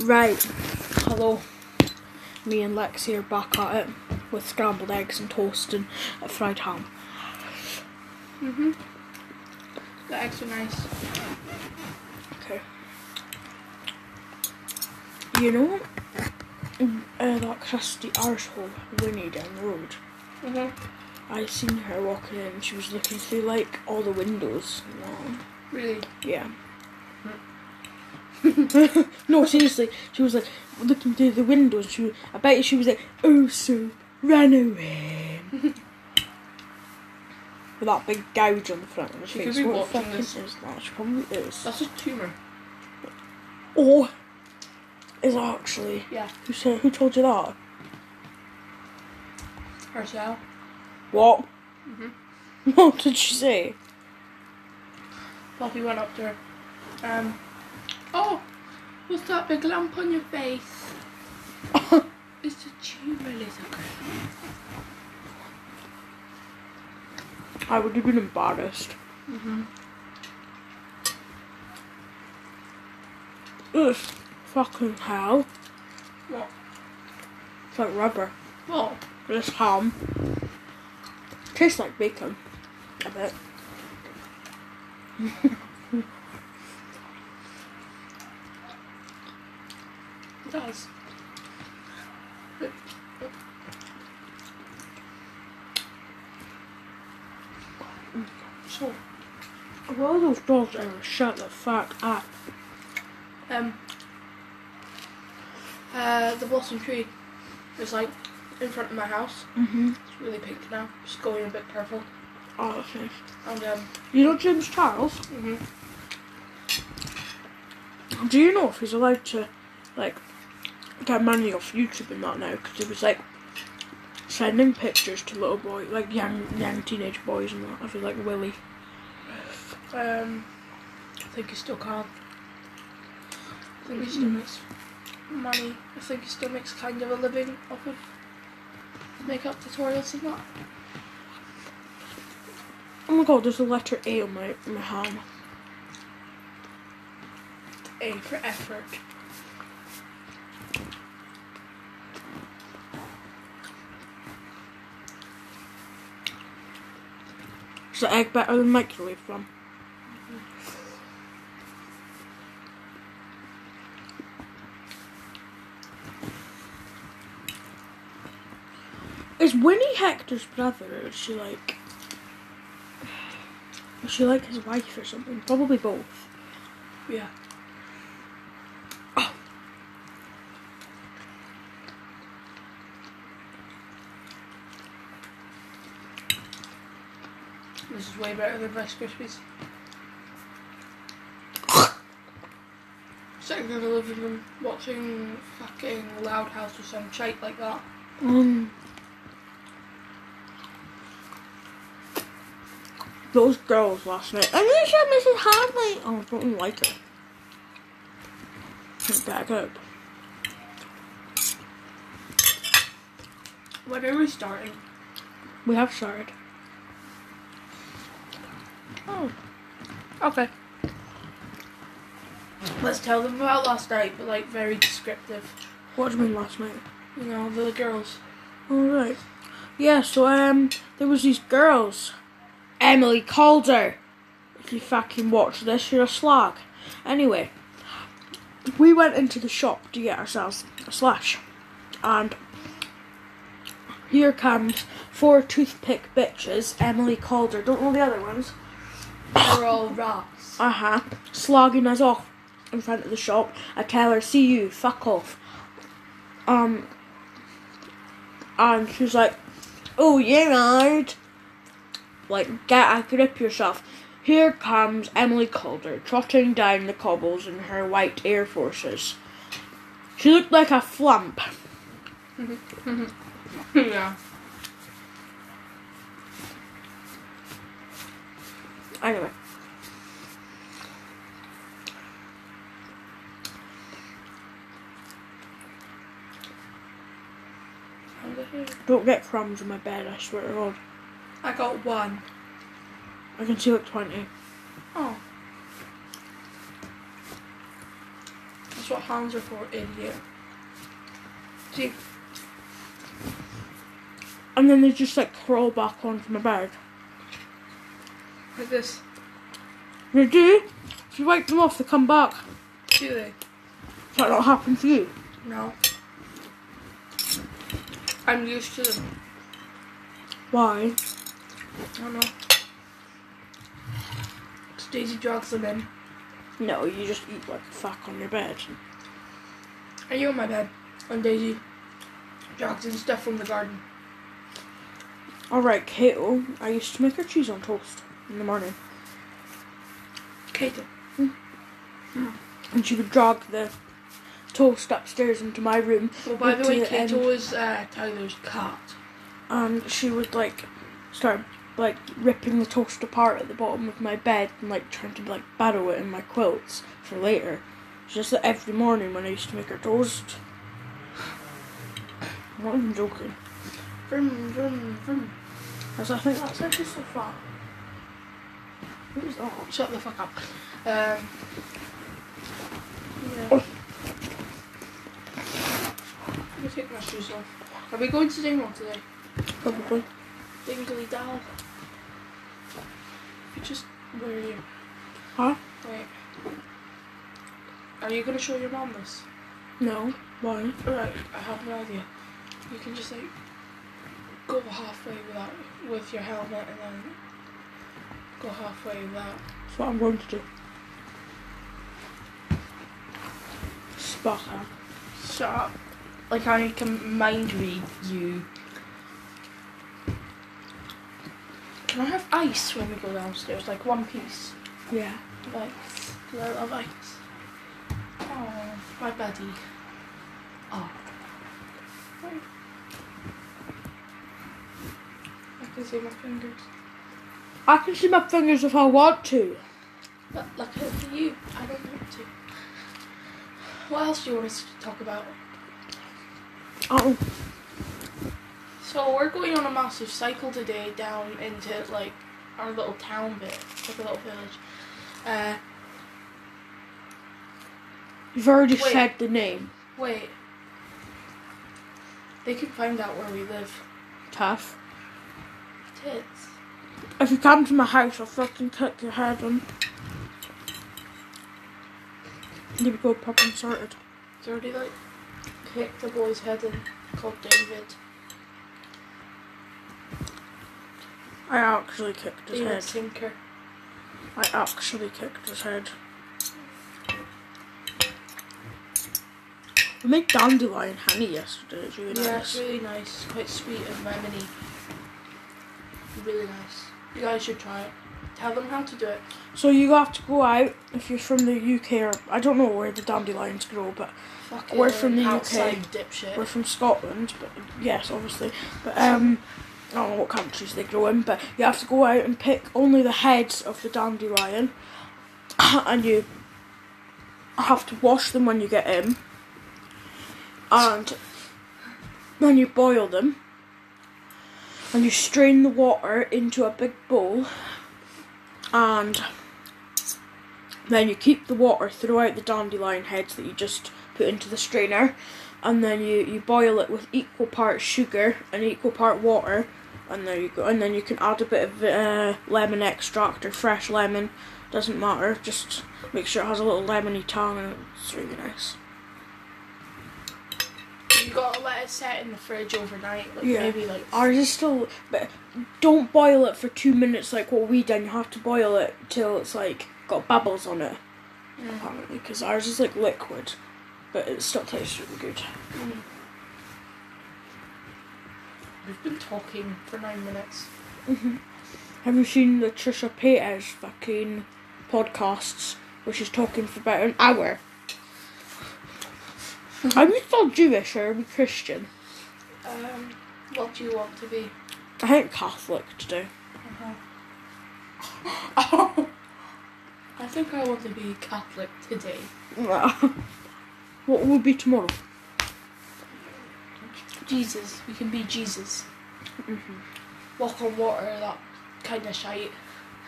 Right. Hello. Me and Lexi are back at it with scrambled eggs and toast and a fried ham. Mm-hmm. The eggs are nice. Okay. You know uh, that crusty arsehole Winnie down the road? Mm-hmm. I seen her walking in she was looking through like all the windows. Really? Yeah. no, seriously, she was like looking through the windows. She, was, I bet she was like, "Oh, so ran away." With that big gouge on the front of her She face. could be what watching this. is that? She probably is. That's a tumour. Or is actually Yeah. who said? Who told you that? Herself. What? Mhm. What did she say? Poppy went up to her. Um. Oh, what's that big lump on your face? It's a tumour, little girl. I would have been embarrassed. Mm-hmm. Ugh, fucking hell. What? It's like rubber. What? This ham. Tastes like bacon. A bit. It does. So, Why are those dogs ever shut the fuck up? um, uh, the blossom tree is like in front of my house. Mm-hmm. It's really pink now. It's going a bit purple. Oh, that's nice. And um, You know James Charles? mhm. Do you know if he's allowed to, like, get money off YouTube and that now? Because he was, like, sending pictures to little boys, like young young teenage boys and that. I feel like Willie. um, I think he still can. I think he still makes money. I think he still makes kind of a living off of makeup tutorials and that. Oh my god, there's a letter A on my, my ham. A for effort. Is the egg better than microwave one? Is Winnie Hector's brother or is she like is she like his wife or something? Probably both. Yeah. This is way better than Rice Krispies. Sitting in the living room watching fucking Loud House or some shite like that. Um Those girls last night. Alicia Mrs. Hadley Oh, I don't like her. Back up. When are we starting? We have started. Oh. Okay. Let's tell them about last night, but like very descriptive. What do you mean last night? You know, the girls. Alright. Yeah, so um there was these girls. Emily Calder. If you fucking watch this, you're a slag. Anyway. We went into the shop to get ourselves a slash. And here comes four toothpick bitches, Emily Calder. Don't know the other ones. All rats. Uh huh. Slogging us off in front of the shop. I tell her, see you, fuck off. Um, and she's like, oh, you're right. Like, get a grip yourself. Here comes Emily Calder trotting down the cobbles in her white Air Forces. She looked like a flump. yeah. Anyway. Don't get crumbs in my bed, I swear to God. I got one. I can see like 20. Oh. That's That's what hands are for, idiot. See, And then they just like crawl back onto my bed. Like this. They do. If you wipe them off, they come back. Do they? Does that not happen to you? No. I'm used to them. Why? I don't know. Daisy drags them in. No, you just eat like fuck on your bed. Are you on my bed? And Daisy drags in stuff from the garden. Alright, Kato, I used to make her cheese on toast in the morning. Kato. And she would drag the toast upstairs into my room. Well, by the way, the Kato end. is uh, Tyler's cat. and she would like start like ripping the toast apart at the bottom of my bed and like trying to like battle it in my quilts for later. It's just that every morning when I used to make her toast. I'm not even joking. Vroom, vroom, vroom. As I think that's actually so far. Who's that? Shut the fuck up. Um, yeah. Oh. Let me take my shoes off. Are we going to Dingwall today? Probably. Dingley Dal. You just where are you? Huh? Wait. Are you gonna show your mom this? No. Why? Alright, I have an idea. You can just like go halfway without with your helmet and then go halfway without. That's what I'm going to do. Spot her. Shut up. Like I can mind read you. Can I have ice when we go downstairs? Like one piece. Yeah. Like, do I love ice? Oh, my buddy. Oh. I can see my fingers. I can see my fingers if I want to. But luckily for you, I don't want to. What else do you want us to talk about? Oh. So we're going on a massive cycle today down into like our little town bit, like a little village. Uh, You've already Wait. said the name. wait. They can find out where we live. Tough. Tits. If you come to my house, I'll fucking cut your head on. There we go, and sorted. It's already like kicked the boy's head in called David. I actually kicked his David head. Tinker. I actually kicked his head. We made dandelion honey yesterday. It's really Yeah, nice. it's really nice. Quite sweet and lemony. Really nice. You guys should try it. Tell them how to do it. So you have to go out if you're from the UK or I don't know where the dandelions grow, but Fucking We're from the UK. dipshit. we're from Scotland. But yes, obviously. But um, I don't know what countries they grow in. But you have to go out and pick only the heads of the dandelion, and you have to wash them when you get in, and then you boil them, and you strain the water into a big bowl, and then you keep the water throughout the dandelion heads that you just put into the strainer, and then you, you boil it with equal parts sugar and equal part water, and there you go. And then you can add a bit of uh, lemon extract or fresh lemon, doesn't matter. Just make sure it has a little lemony tang, and it's really nice. You gotta let it set in the fridge overnight. Like Yeah. maybe like Ours is still, but don't boil it for two minutes like what we done. You have to boil it till it's like got bubbles on it, Mm. apparently, because ours is like liquid, but it still tastes really good. Mm. We've been talking for nine minutes. Have you seen the Trisha Paytas fucking podcasts where she's talking for about an hour? Are we still Jewish or are we Christian? Um, what do you want to be? I think Catholic today. Oh, I think I want to be Catholic today. what will be tomorrow? Jesus, we can be Jesus. Mm-hmm. Walk on water, that kind of shite.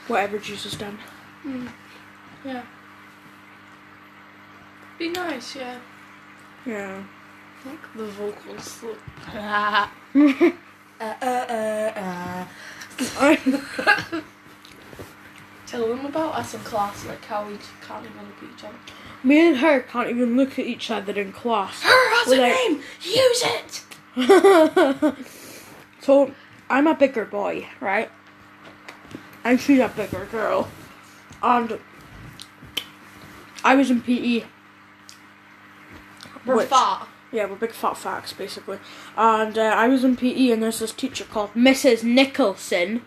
Whatever Jesus done. Mm. Yeah. Be nice, yeah. Yeah. Like the vocals. uh, uh, uh, uh. Tell them about us in class, like how we can't even look at each other. Me and her can't even look at each other in class. Her, her like- name! Use it! so I'm a bigger boy, right? And she's a bigger girl. And I was in PE. We're Which- fat. Yeah, we're big fat facts basically. And uh, I was in PE, and there's this teacher called Mrs. Nicholson,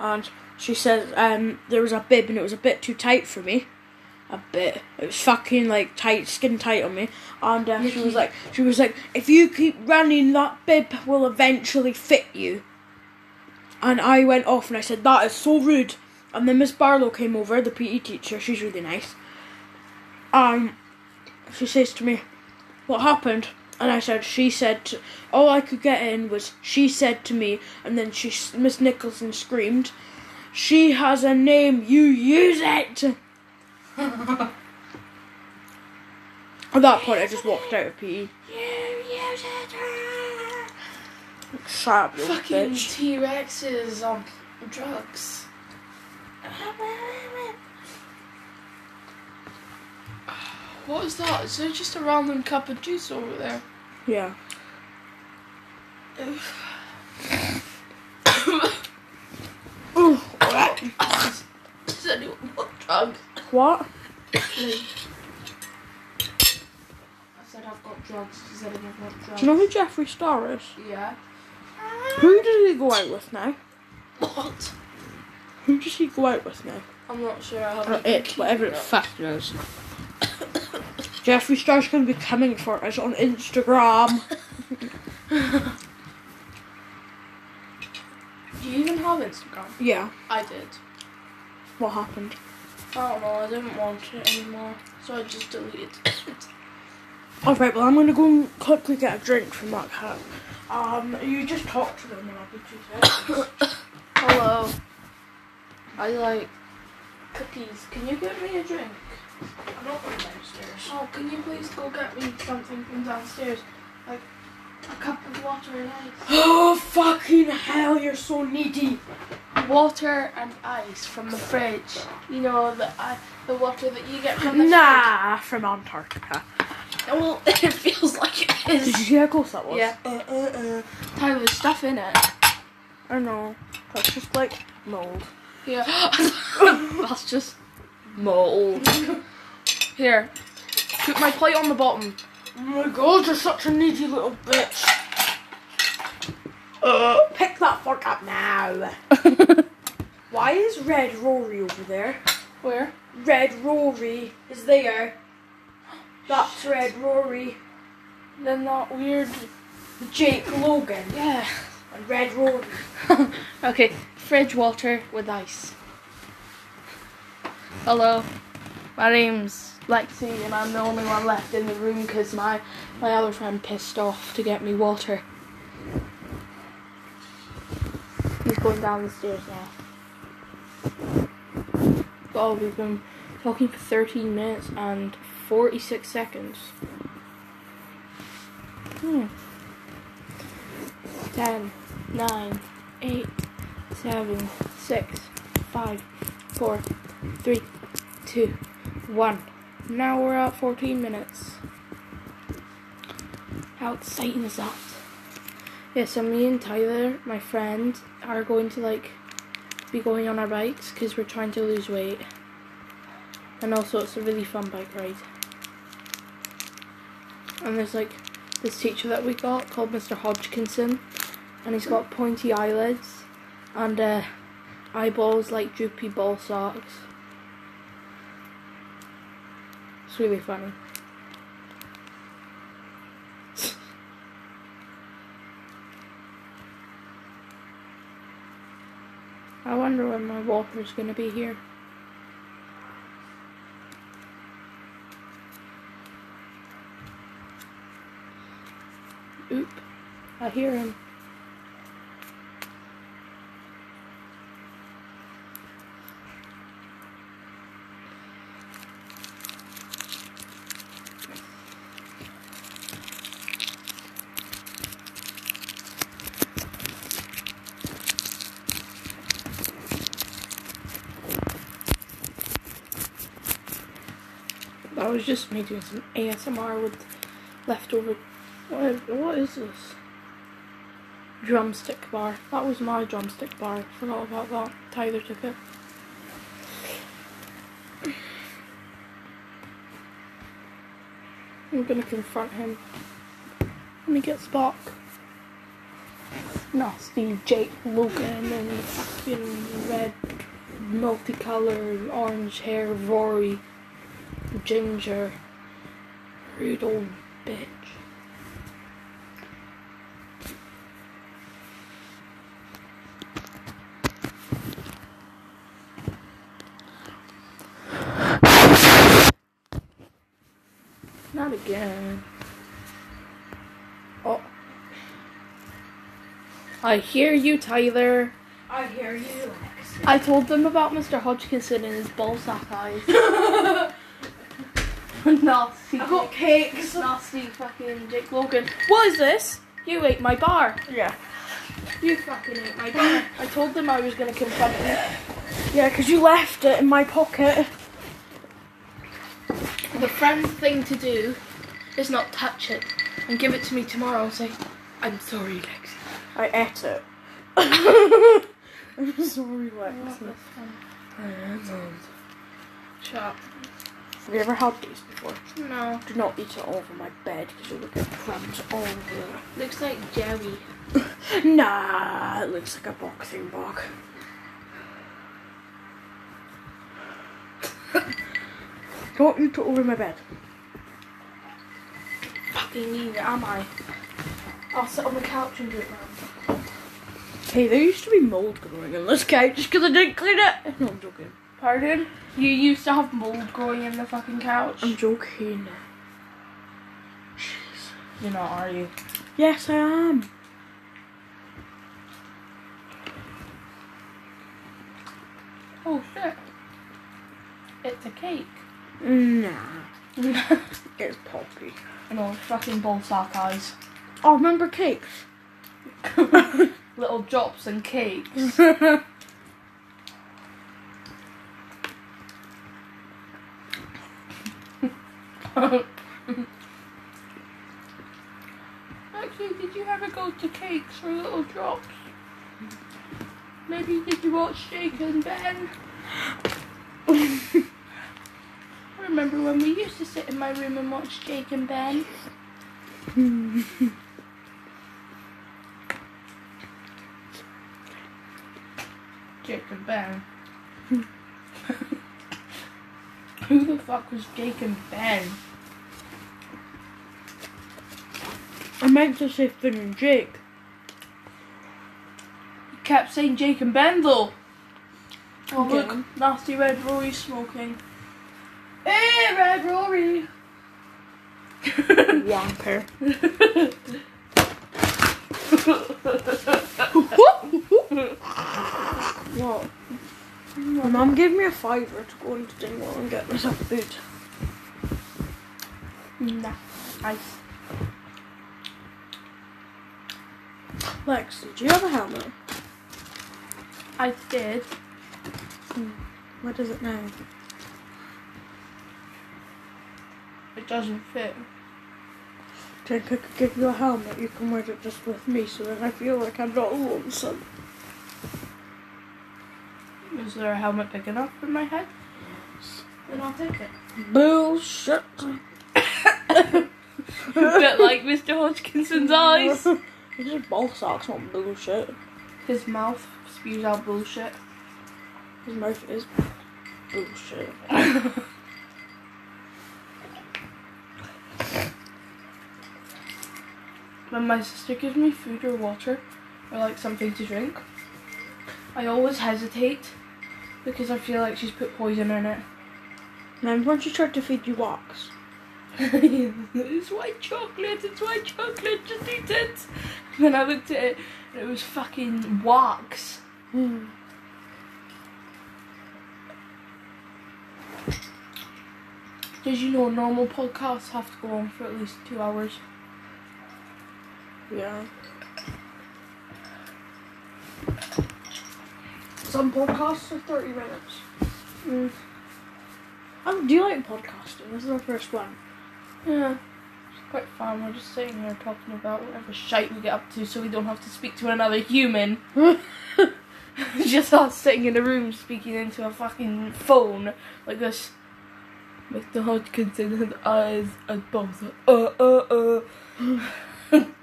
and she said um, there was a bib and it was a bit too tight for me. A bit. It was fucking like tight, skin tight on me. And uh, she was like, she was like, if you keep running, that bib will eventually fit you. And I went off and I said, that is so rude. And then Miss Barlow came over, the PE teacher. She's really nice. Um, she says to me, what happened? And I said, she said, to, all I could get in was, she said to me, and then she, Miss Nicholson screamed, she has a name, you use it! At that point, I just walked out of PE. You use it! Shut up, you Fucking bitch. T Rexes on drugs. What is that? Is there just a random cup of juice over there? Yeah. Ooh, Does anyone want drugs? what? I said I've got drugs. Does anyone want drugs? Do you know who Jeffree Star is? Yeah. Who does he go out with now? What? Who does he go out with now? I'm not sure. I haven't been it, whatever it up. fucking is. Jeffree Star's gonna be coming for us on Instagram. Do you even have Instagram? Yeah. I did. What happened? I don't know. I didn't want it anymore, so I just deleted it. Alright, well I'm gonna go and quickly get a drink from that cat. Um, you just talk to them and I'll be two seconds. Hello. I like cookies. Can you get me a drink? I'm not going downstairs. Oh, can you please go get me something from downstairs? Like a cup of water and ice. Oh fucking hell, you're so needy. Water and ice from the fridge. You know the I, the water that you get from the Nah, from Antarctica. Well, it feels like it is. Did you is. see how close that was? Yeah. Uh, uh, uh. Tyler, there's stuff in it. I know. That's just like mold. Yeah. That's just mold. Here. Put my plate on the bottom. Oh my god, you're such a needy little bitch. Uh, pick that fork up now. Why is Red Rory over there? Where? Red Rory is there. That's Red Rory. Then that weird. Jake Logan Yeah. and Red Rory. okay, fridge water with ice. Hello, my name's Lexi, and I'm the only one left in the room because my my other friend pissed off to get me water. He's going down the stairs now. Oh, we've been talking for 13 minutes and 46 seconds. Hmm. 10, 9, 8, 7, 6, 5, 4, 3, 2, 1. Now we're at 14 minutes. How exciting is that? Yeah, so me and Tyler, my friend, are going to like be going on our bikes because we're trying to lose weight. And also, it's a really fun bike ride. And there's like this teacher that we got called Mr. Hodgkinson, and he's got pointy eyelids and uh, eyeballs like droopy ball socks. It's really funny. I wonder when my walker's gonna be here. Oop. I hear him. That was just me doing some ASMR with leftover. What, what is this? Drumstick bar. That was my drumstick bar. Forgot about that. Tyler took it. I'm gonna confront him when he gets back. Nasty Jake Logan and fucking red multicolored orange hair Rory Ginger rude old bitch. Not again. Oh. I hear you, Tyler. I hear you, I told them about Mr. Hodgkinson and his ballsack eyes. nasty. I got cakes. Nasty fucking Jake Logan. What is this? You ate my bar. Yeah. You fucking ate my bar. I told them I was gonna confront you. Yeah, because you left it in my pocket. The friend thing to do is not touch it and give it to me tomorrow and say, I'm sorry, Lexi. I ate it. I'm sorry, Lexi. Shut up. Have you ever had these before? No. Do not eat it all over my bed because you'll get crumbs all over Looks like jelly. Nah, it looks like a boxing bag. Don't eat it over my bed. Fucking neither am I. I'll sit on the couch and do it now. Hey, there used to be mold growing on this couch because I didn't clean it. No, I'm joking. Pardon? You used to have mold growing in the fucking couch. I'm joking. Jeez. You're not, are you? Yes, I am. Oh shit. It's a cake. Nah, no, it's poppy. fucking ballsack eyes. Oh, remember cakes? Little drops and cakes. Actually, did you ever go to cakes for little drops? Maybe did you watch Jake and Ben? I remember when we used to sit in my room and watch Jake and Ben. Jake and Ben. Who the fuck was Jake and Ben? I meant to say Finn and Jake. You kept saying Jake and Ben though. Oh Okay. look, nasty red Rory smoking. Hey, red Rory. Wanker. What? My mum gave me a fiver to go into Dingwall and get myself food. nah, nice. Lex, did you have a helmet? I did. Hmm, Where does it now? It doesn't fit. Think I could give you a helmet, you can wear it just with me so that I feel like I'm not lonesome. Is there a helmet big enough for my head? Then I'll take it. Bullshit. a bit like Mr. Hodgkinson's eyes. It's just ball socks, not bullshit. His mouth spews out bullshit. His mouth is bullshit. when my sister gives me food or water or like something to drink, I always hesitate because I feel like she's put poison in it. Remember when she tried to feed you wax? it's white chocolate, it's white chocolate, just eat it. And then I looked at it and it was fucking wax. Hmm. Did you know normal podcasts have to go on for at least two hours? Yeah. Some podcasts are 30 minutes. Mm. Oh, do you like podcasting? This is our first one. Yeah. It's quite fun. We're just sitting here talking about whatever shite we get up to so we don't have to speak to another human. just us sitting in a room speaking into a fucking phone like this. Mr. Hodgkinson has eyes as both. Uh, uh, uh.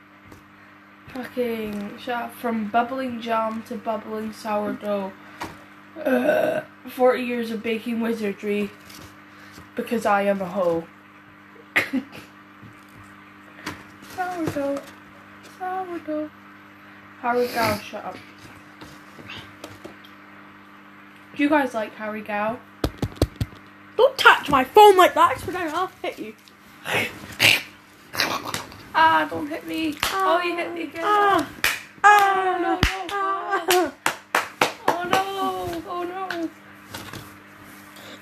fucking. From bubbling jam to bubbling sourdough. Uh, 40 years of baking wizardry because I am a hoe. sourdough. Sourdough. Harry Gow, shut up. Do you guys like Harry Gow? Don't touch my phone like that. I I'll hit you. Ah, don't hit me. Oh, you hit me again. Ah, Oh, ah, no, no. ah. Oh no. Oh no.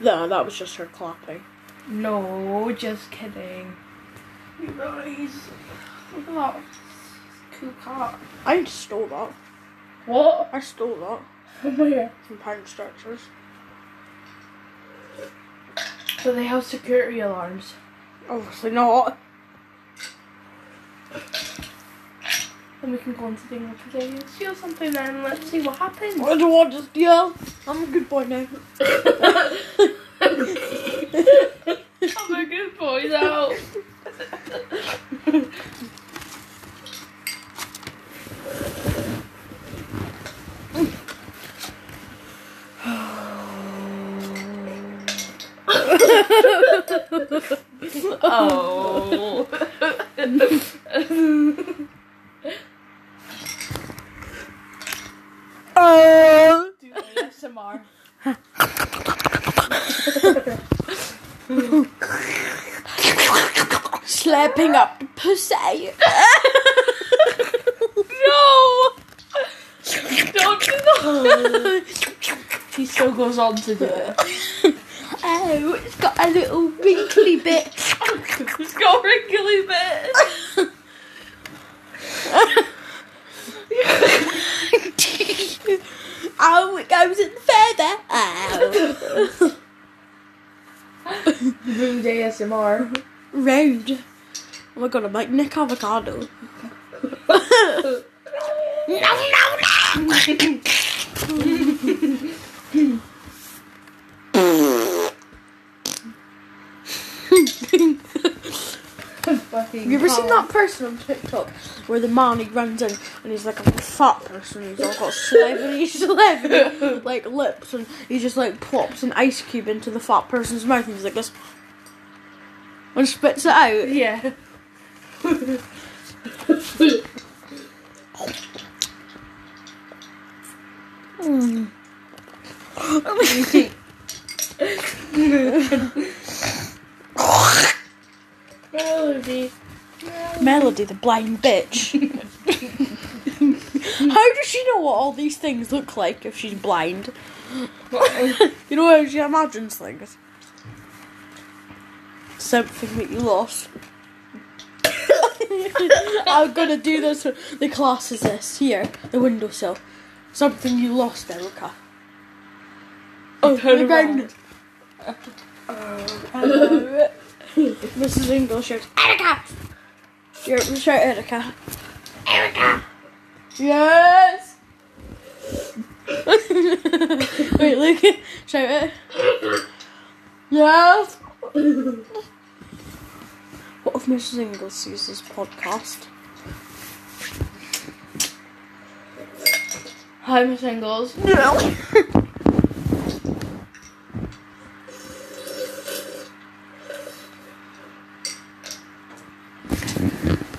No, that was just her clapping. No, just kidding. You guys. Look at that. Cool car. I stole that. What? I stole that From where? from Poundstretchers. So they have security alarms. Obviously not. And we can go into the English today and steal something then let's see what happens. I don't want to steal. I'm a good boy now. I'm a good boy now. oh. Oh. Do ASMR. Slapping up the pussy. No! Don't do that. he still goes on to do it. Oh, it's got a little wrinkly bit. it's got a wrinkly bit. oh, it goes in further. Oh. Rude ASMR. Road. Oh my god, I'm like Nick Avocado. no, no, no! Fucking Have you ever seen that person on TikTok where the man he runs in and he's like a fat person, he's all got celebrity, celebrity like lips, and he just like plops an ice cube into the fat person's mouth and he's like this and spits it out. Yeah. Mm. Melody. Melody, the blind bitch. how does she know what all these things look like if she's blind? you know how she imagines things. Something that you lost. I'm gonna do this. The class is this here, the windowsill. Something you lost, Erica. Oh, the ground. Hello. Mrs. English shouts, Erica! You're, shout Erica. Erica! Yes! Wait, look. Shout it. Yes! what if Mrs. Ingalls sees this podcast? Hi, Miss Engels. No.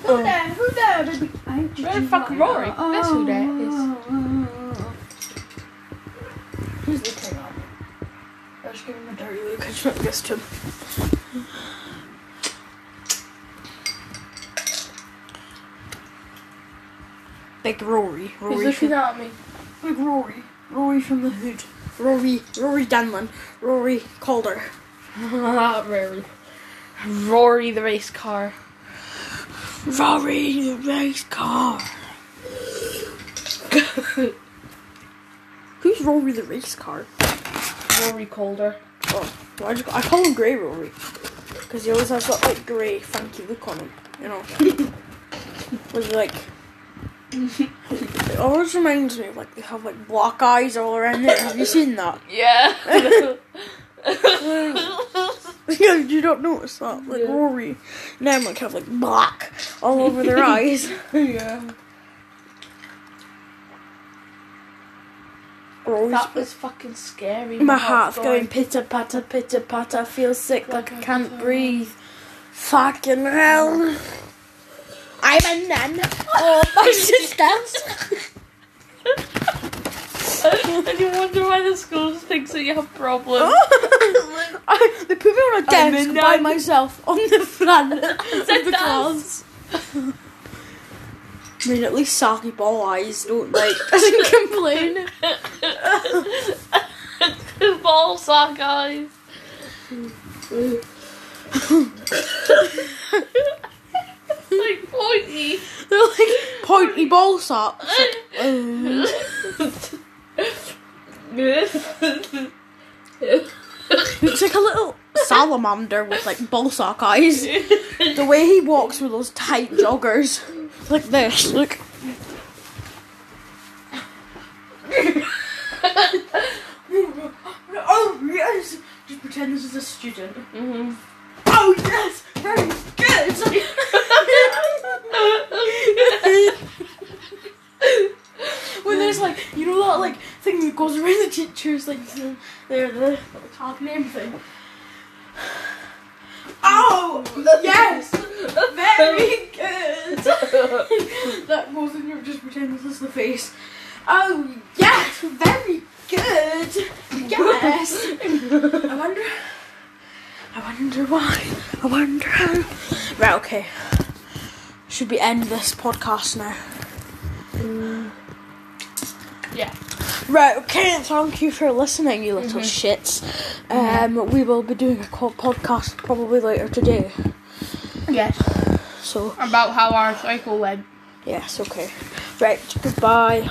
Who oh. there? Who there? baby? Where the fuck Rory? Uh, That's who that is. Uh, Who's looking at me? I was giving him a dirty look. I just against him. Big Rory. He's Rory looking from, at me. Big Rory. Rory from the hood. Rory. Rory Dunlin. Rory Calder. Ah, Rory. Rory the race car. Rory the race car. Who's Rory the race car? Rory Calder. Oh. Why do you, I call him Grey Rory because he always has that like grey funky look on him. You know, was like. It always reminds me of like they have like black eyes all around there. Have you seen that? Yeah. Yeah, you don't know notice that. Like Yeah. Rory and them like have like black all over their eyes. yeah. Rory's That was fucking scary. My heart's heart's going pitter patter, pitter patter. I feel sick like I can't breathe. Fucking hell. I'm a nun. Oh, my sisters. and you wonder why the school thinks that you have problems. I, they put me on a desk by myself on the front of the. I mean, at least Saki Ball Eyes don't like doesn't complain. Ball sack guys. like pointy. They're like pointy ball socks. Um, Looks like a little salamander with like ball sock eyes. The way he walks with those tight joggers, like this. Look. oh yes! Just pretend this is a student. Mhm. Oh yes! Very good. when there's like, you know that like thing that goes around teachers, like the the, top name thing. Oh yes, very good. that in your just pretend this is the face. Oh yes, very good. Yes. I wonder. I wonder why. I wonder how. Right. Okay. Should we end this podcast now? Mm. Yeah. Right, okay, thank you for listening, you little shits. Um, we will be doing a podcast probably later today. Yes. So, About how our cycle went. yes, okay. Right, goodbye.